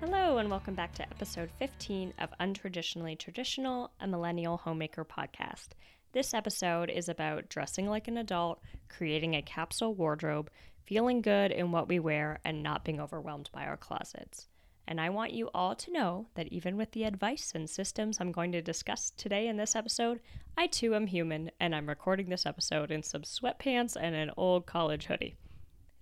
Hello, and welcome back to episode 15 of Untraditionally Traditional, a Millennial Homemaker podcast. This episode is about dressing like an adult, creating a capsule wardrobe, feeling good in what we wear, and not being overwhelmed by our closets. And I want you all to know that even with the advice and systems I'm going to discuss today in this episode, I too am human, and I'm recording this episode in some sweatpants and an old college hoodie.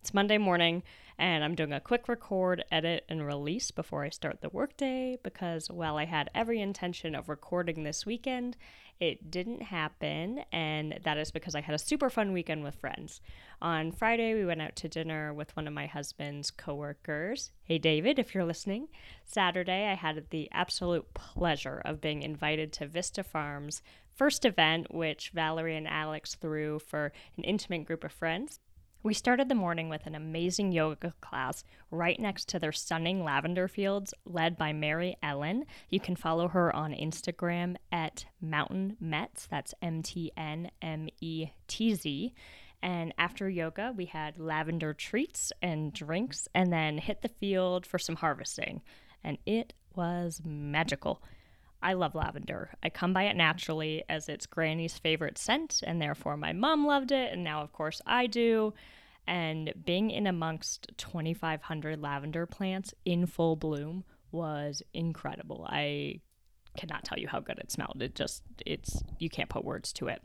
It's Monday morning, and I'm doing a quick record, edit, and release before I start the workday because while I had every intention of recording this weekend, it didn't happen, and that is because I had a super fun weekend with friends. On Friday, we went out to dinner with one of my husband's coworkers. Hey, David, if you're listening. Saturday, I had the absolute pleasure of being invited to Vista Farms' first event, which Valerie and Alex threw for an intimate group of friends. We started the morning with an amazing yoga class right next to their stunning lavender fields, led by Mary Ellen. You can follow her on Instagram at Mountain Metz. That's M T N M E T Z. And after yoga, we had lavender treats and drinks, and then hit the field for some harvesting. And it was magical. I love lavender. I come by it naturally as it's Granny's favorite scent, and therefore my mom loved it, and now, of course, I do. And being in amongst 2,500 lavender plants in full bloom was incredible. I cannot tell you how good it smelled. It just, it's, you can't put words to it.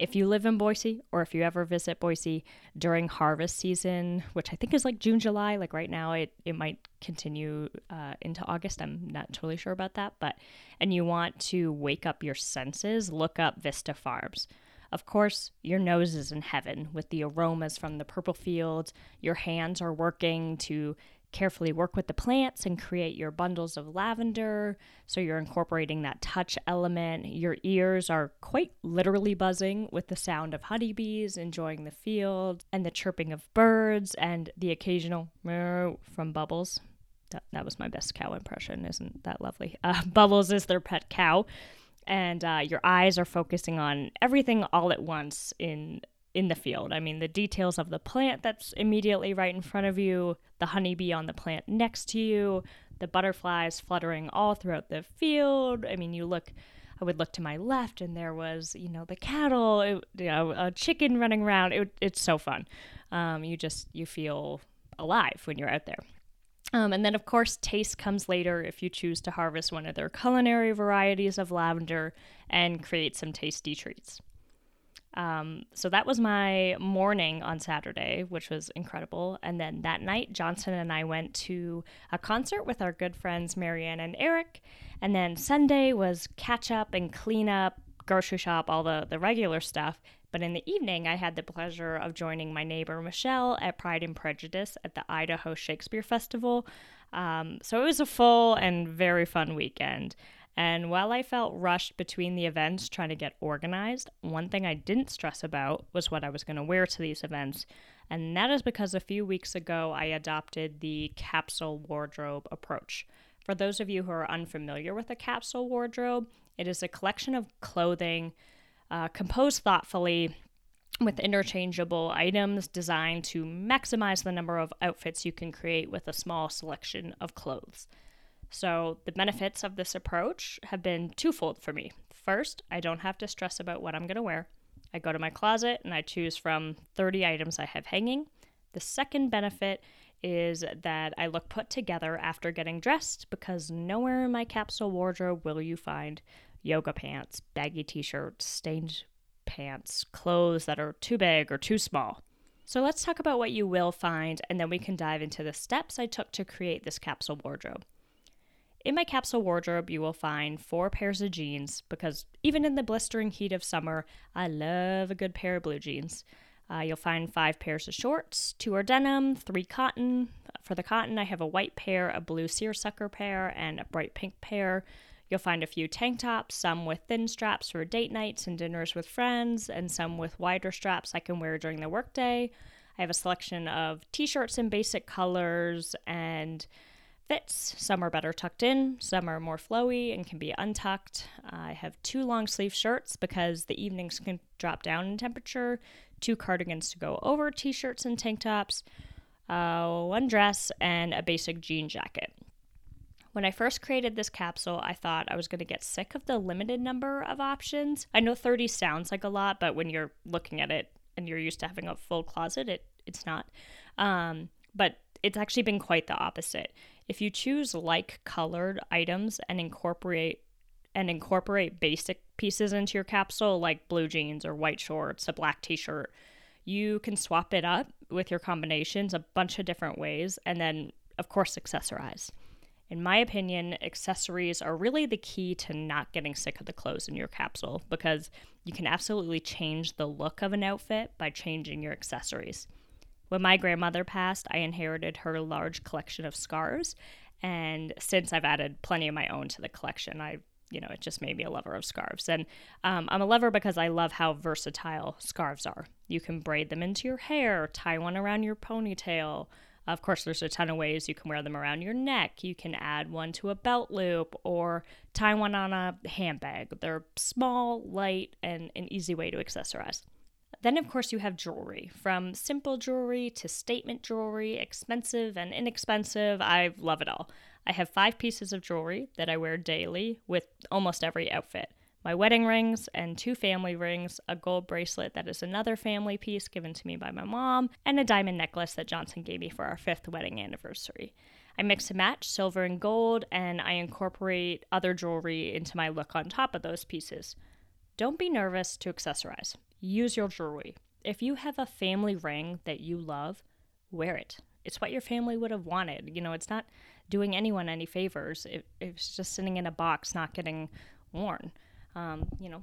If you live in Boise or if you ever visit Boise during harvest season, which I think is like June, July, like right now, it, it might continue uh, into August. I'm not totally sure about that. But, and you want to wake up your senses, look up Vista Farms. Of course, your nose is in heaven with the aromas from the purple fields. Your hands are working to carefully work with the plants and create your bundles of lavender. So you're incorporating that touch element. Your ears are quite literally buzzing with the sound of honeybees enjoying the field and the chirping of birds and the occasional meow from Bubbles. That, that was my best cow impression. Isn't that lovely? Uh, Bubbles is their pet cow and uh, your eyes are focusing on everything all at once in in the field. I mean, the details of the plant that's immediately right in front of you, the honeybee on the plant next to you, the butterflies fluttering all throughout the field. I mean, you look. I would look to my left, and there was, you know, the cattle, it, you know, a chicken running around. It, it's so fun. Um, you just you feel alive when you're out there. Um, and then, of course, taste comes later if you choose to harvest one of their culinary varieties of lavender and create some tasty treats. Um, so that was my morning on Saturday, which was incredible. And then that night, Johnson and I went to a concert with our good friends Marianne and Eric. And then Sunday was catch up and clean up, grocery shop, all the, the regular stuff. But in the evening, I had the pleasure of joining my neighbor Michelle at Pride and Prejudice at the Idaho Shakespeare Festival. Um, so it was a full and very fun weekend. And while I felt rushed between the events trying to get organized, one thing I didn't stress about was what I was going to wear to these events. And that is because a few weeks ago I adopted the capsule wardrobe approach. For those of you who are unfamiliar with a capsule wardrobe, it is a collection of clothing uh, composed thoughtfully with interchangeable items designed to maximize the number of outfits you can create with a small selection of clothes. So, the benefits of this approach have been twofold for me. First, I don't have to stress about what I'm going to wear. I go to my closet and I choose from 30 items I have hanging. The second benefit is that I look put together after getting dressed because nowhere in my capsule wardrobe will you find yoga pants, baggy t shirts, stained pants, clothes that are too big or too small. So let's talk about what you will find, and then we can dive into the steps I took to create this capsule wardrobe. In my capsule wardrobe, you will find four pairs of jeans because even in the blistering heat of summer, I love a good pair of blue jeans. Uh, you'll find five pairs of shorts, two are denim, three cotton. For the cotton, I have a white pair, a blue seersucker pair, and a bright pink pair. You'll find a few tank tops, some with thin straps for date nights and dinners with friends, and some with wider straps I can wear during the workday. I have a selection of t shirts in basic colors and fits. Some are better tucked in, some are more flowy and can be untucked. I have two long sleeve shirts because the evenings can drop down in temperature, two cardigans to go over t shirts and tank tops, uh, one dress, and a basic jean jacket. When I first created this capsule, I thought I was going to get sick of the limited number of options. I know 30 sounds like a lot, but when you're looking at it and you're used to having a full closet, it it's not. Um, but it's actually been quite the opposite. If you choose like colored items and incorporate and incorporate basic pieces into your capsule like blue jeans or white shorts, a black t-shirt, you can swap it up with your combinations a bunch of different ways and then of course accessorize. In my opinion, accessories are really the key to not getting sick of the clothes in your capsule because you can absolutely change the look of an outfit by changing your accessories. When my grandmother passed, I inherited her large collection of scarves, and since I've added plenty of my own to the collection, I you know, it just made me a lover of scarves. And um, I'm a lover because I love how versatile scarves are. You can braid them into your hair, tie one around your ponytail, of course, there's a ton of ways you can wear them around your neck. You can add one to a belt loop or tie one on a handbag. They're small, light, and an easy way to accessorize. Then, of course, you have jewelry from simple jewelry to statement jewelry, expensive and inexpensive. I love it all. I have five pieces of jewelry that I wear daily with almost every outfit my wedding rings and two family rings, a gold bracelet that is another family piece given to me by my mom, and a diamond necklace that Johnson gave me for our fifth wedding anniversary. I mix and match silver and gold, and I incorporate other jewelry into my look on top of those pieces. Don't be nervous to accessorize. Use your jewelry. If you have a family ring that you love, wear it. It's what your family would have wanted. You know, it's not doing anyone any favors. It, it's just sitting in a box, not getting worn um, you know,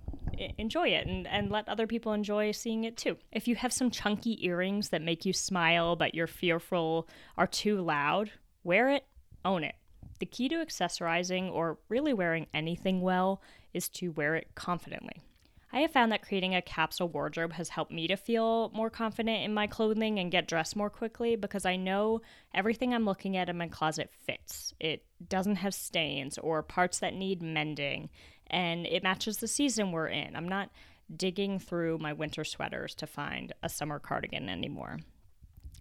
enjoy it and, and let other people enjoy seeing it too. If you have some chunky earrings that make you smile but you're fearful are too loud, wear it, own it. The key to accessorizing or really wearing anything well is to wear it confidently. I have found that creating a capsule wardrobe has helped me to feel more confident in my clothing and get dressed more quickly because I know everything I'm looking at in my closet fits. It doesn't have stains or parts that need mending and it matches the season we're in. I'm not digging through my winter sweaters to find a summer cardigan anymore.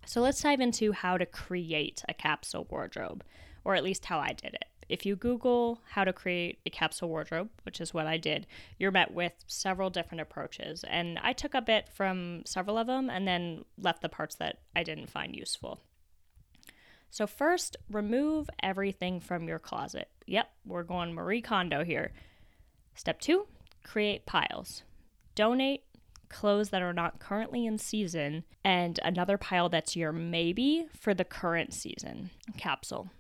So let's dive into how to create a capsule wardrobe, or at least how I did it. If you Google how to create a capsule wardrobe, which is what I did, you're met with several different approaches. And I took a bit from several of them and then left the parts that I didn't find useful. So, first, remove everything from your closet. Yep, we're going Marie Kondo here. Step two, create piles. Donate clothes that are not currently in season and another pile that's your maybe for the current season capsule.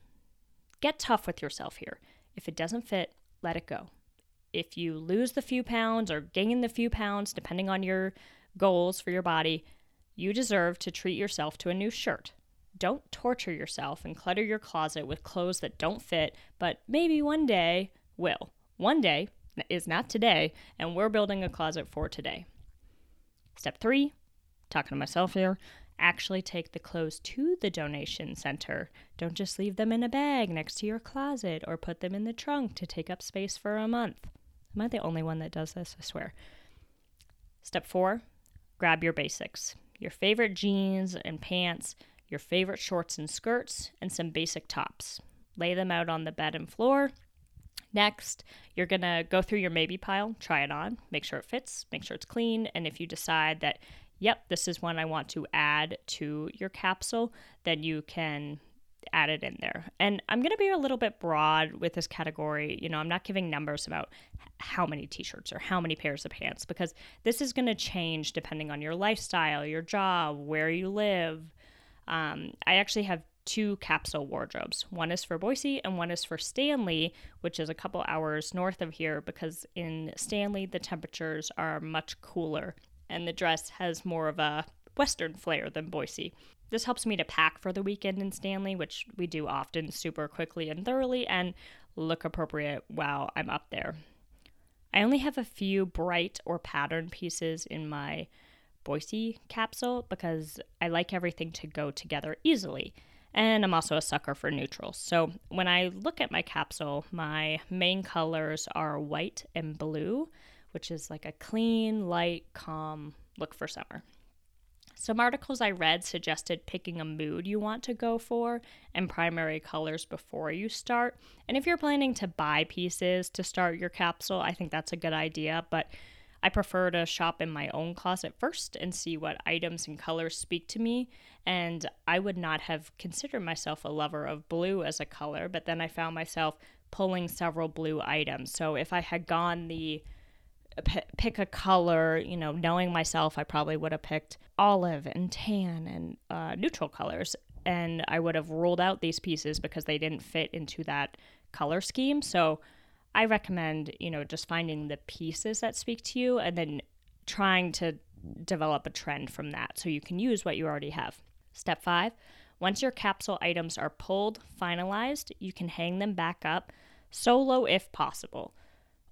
Get tough with yourself here. If it doesn't fit, let it go. If you lose the few pounds or gain the few pounds, depending on your goals for your body, you deserve to treat yourself to a new shirt. Don't torture yourself and clutter your closet with clothes that don't fit, but maybe one day will. One day, is not today, and we're building a closet for today. Step three, talking to myself here, actually take the clothes to the donation center. Don't just leave them in a bag next to your closet or put them in the trunk to take up space for a month. Am I the only one that does this? I swear. Step four, grab your basics your favorite jeans and pants, your favorite shorts and skirts, and some basic tops. Lay them out on the bed and floor Next, you're to go through your maybe pile, try it on, make sure it fits, make sure it's clean. And if you decide that, yep, this is one I want to add to your capsule, then you can add it in there. And I'm going to be a little bit broad with this category. You know, I'm not giving numbers about how many t shirts or how many pairs of pants because this is going to change depending on your lifestyle, your job, where you live. Um, I actually have two capsule wardrobes. One is for Boise and one is for Stanley, which is a couple hours north of here because in Stanley the temperatures are much cooler and the dress has more of a western flair than Boise. This helps me to pack for the weekend in Stanley, which we do often super quickly and thoroughly, and look appropriate while I'm up there. I only have a few bright or pattern pieces in my Boise capsule because I like everything to go together easily. And I'm also a sucker for neutrals. So when I look at my capsule, my main colors are white and blue, which is like a clean, light, calm look for summer. Some articles I read suggested picking a mood you want to go for and primary colors before you start. And if you're planning to buy pieces to start your capsule, I think that's a good idea. But I prefer to shop in my own closet first and see what items and colors speak to me. And I would not have considered myself a lover of blue as a color, but then I found myself pulling several blue items. So if I had gone the pick a color, you know, knowing myself, I probably would have picked olive and tan and uh, neutral colors. And I would have ruled out these pieces because they didn't fit into that color scheme. So I recommend, you know, just finding the pieces that speak to you and then trying to develop a trend from that so you can use what you already have. Step five once your capsule items are pulled, finalized, you can hang them back up solo if possible.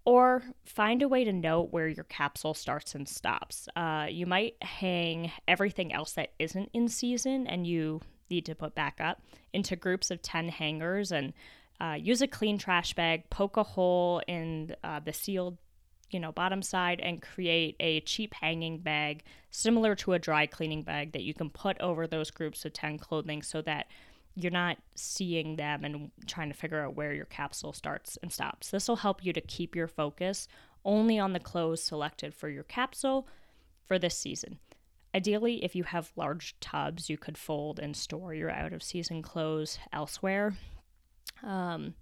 Or find a way to note where your capsule starts and stops. Uh, you might hang everything else that isn't in season and you need to put back up into groups of 10 hangers and uh, use a clean trash bag, poke a hole in uh, the sealed you know bottom side and create a cheap hanging bag similar to a dry cleaning bag that you can put over those groups of 10 clothing so that you're not seeing them and trying to figure out where your capsule starts and stops. This will help you to keep your focus only on the clothes selected for your capsule for this season. Ideally, if you have large tubs, you could fold and store your out of season clothes elsewhere um,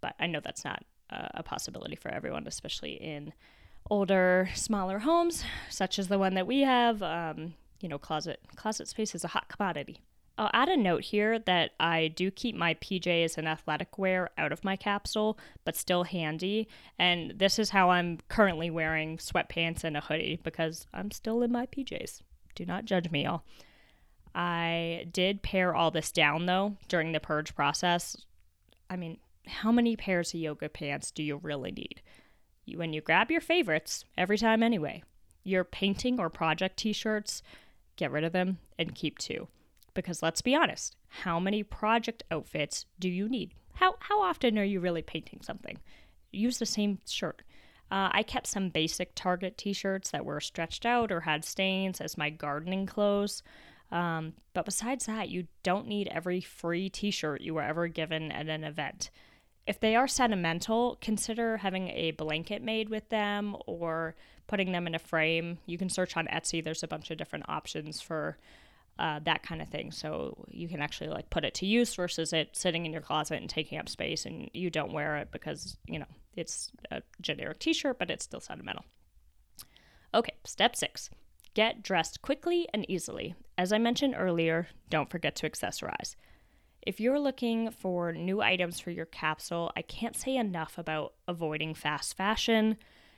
but I know that's not a possibility for everyone, especially in older, smaller homes, such as the one that we have. Um, you know, closet closet space is a hot commodity. I'll add a note here that I do keep my PJs and athletic wear out of my capsule, but still handy. And this is how I'm currently wearing sweatpants and a hoodie because I'm still in my PJs. Do not judge me, y'all. I did pare all this down though during the purge process. I mean, how many pairs of yoga pants do you really need? When you grab your favorites, every time anyway, your painting or project t shirts, get rid of them and keep two. Because let's be honest, how many project outfits do you need? How, how often are you really painting something? Use the same shirt. Uh, I kept some basic Target t shirts that were stretched out or had stains as my gardening clothes. Um, but besides that, you don't need every free t shirt you were ever given at an event. If they are sentimental, consider having a blanket made with them or putting them in a frame. You can search on Etsy, there's a bunch of different options for uh, that kind of thing. So you can actually like put it to use versus it sitting in your closet and taking up space and you don't wear it because, you know, it's a generic t shirt, but it's still sentimental. Okay, step six Get dressed quickly and easily. As I mentioned earlier, don't forget to accessorize. If you're looking for new items for your capsule, I can't say enough about avoiding fast fashion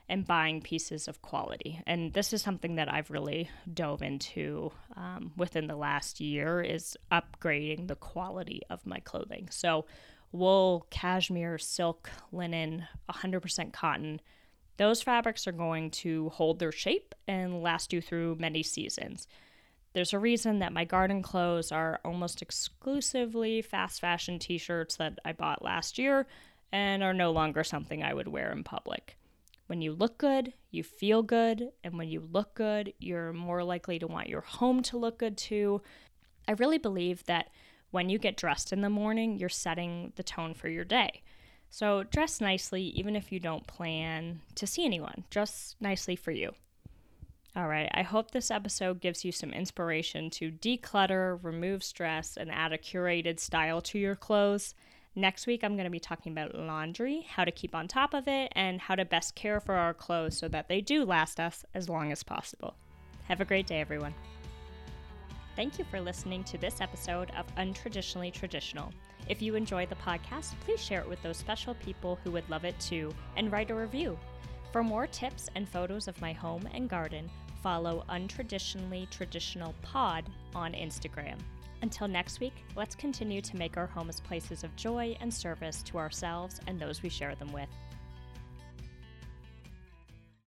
and buying pieces of quality. And this is something that I've really dove into um, within the last year is upgrading the quality of my clothing. So wool, cashmere, silk, linen, 100% cotton those fabrics are going to hold their shape and last you through many seasons. There's a reason that my garden clothes are almost exclusively fast fashion t shirts that I bought last year and are no longer something I would wear in public. When you look good, you feel good, and when you look good, you're more likely to want your home to look good too. I really believe that when you get dressed in the morning, you're setting the tone for your day. So dress nicely, even if you don't plan to see anyone. Dress nicely for you. All right, I hope this episode gives you some inspiration to declutter, remove stress, and add a curated style to your clothes. Next week, I'm going to be talking about laundry, how to keep on top of it, and how to best care for our clothes so that they do last us as long as possible. Have a great day, everyone. Thank you for listening to this episode of Untraditionally Traditional. If you enjoy the podcast, please share it with those special people who would love it too, and write a review. For more tips and photos of my home and garden, follow Untraditionally Traditional Pod on Instagram. Until next week, let's continue to make our homes places of joy and service to ourselves and those we share them with.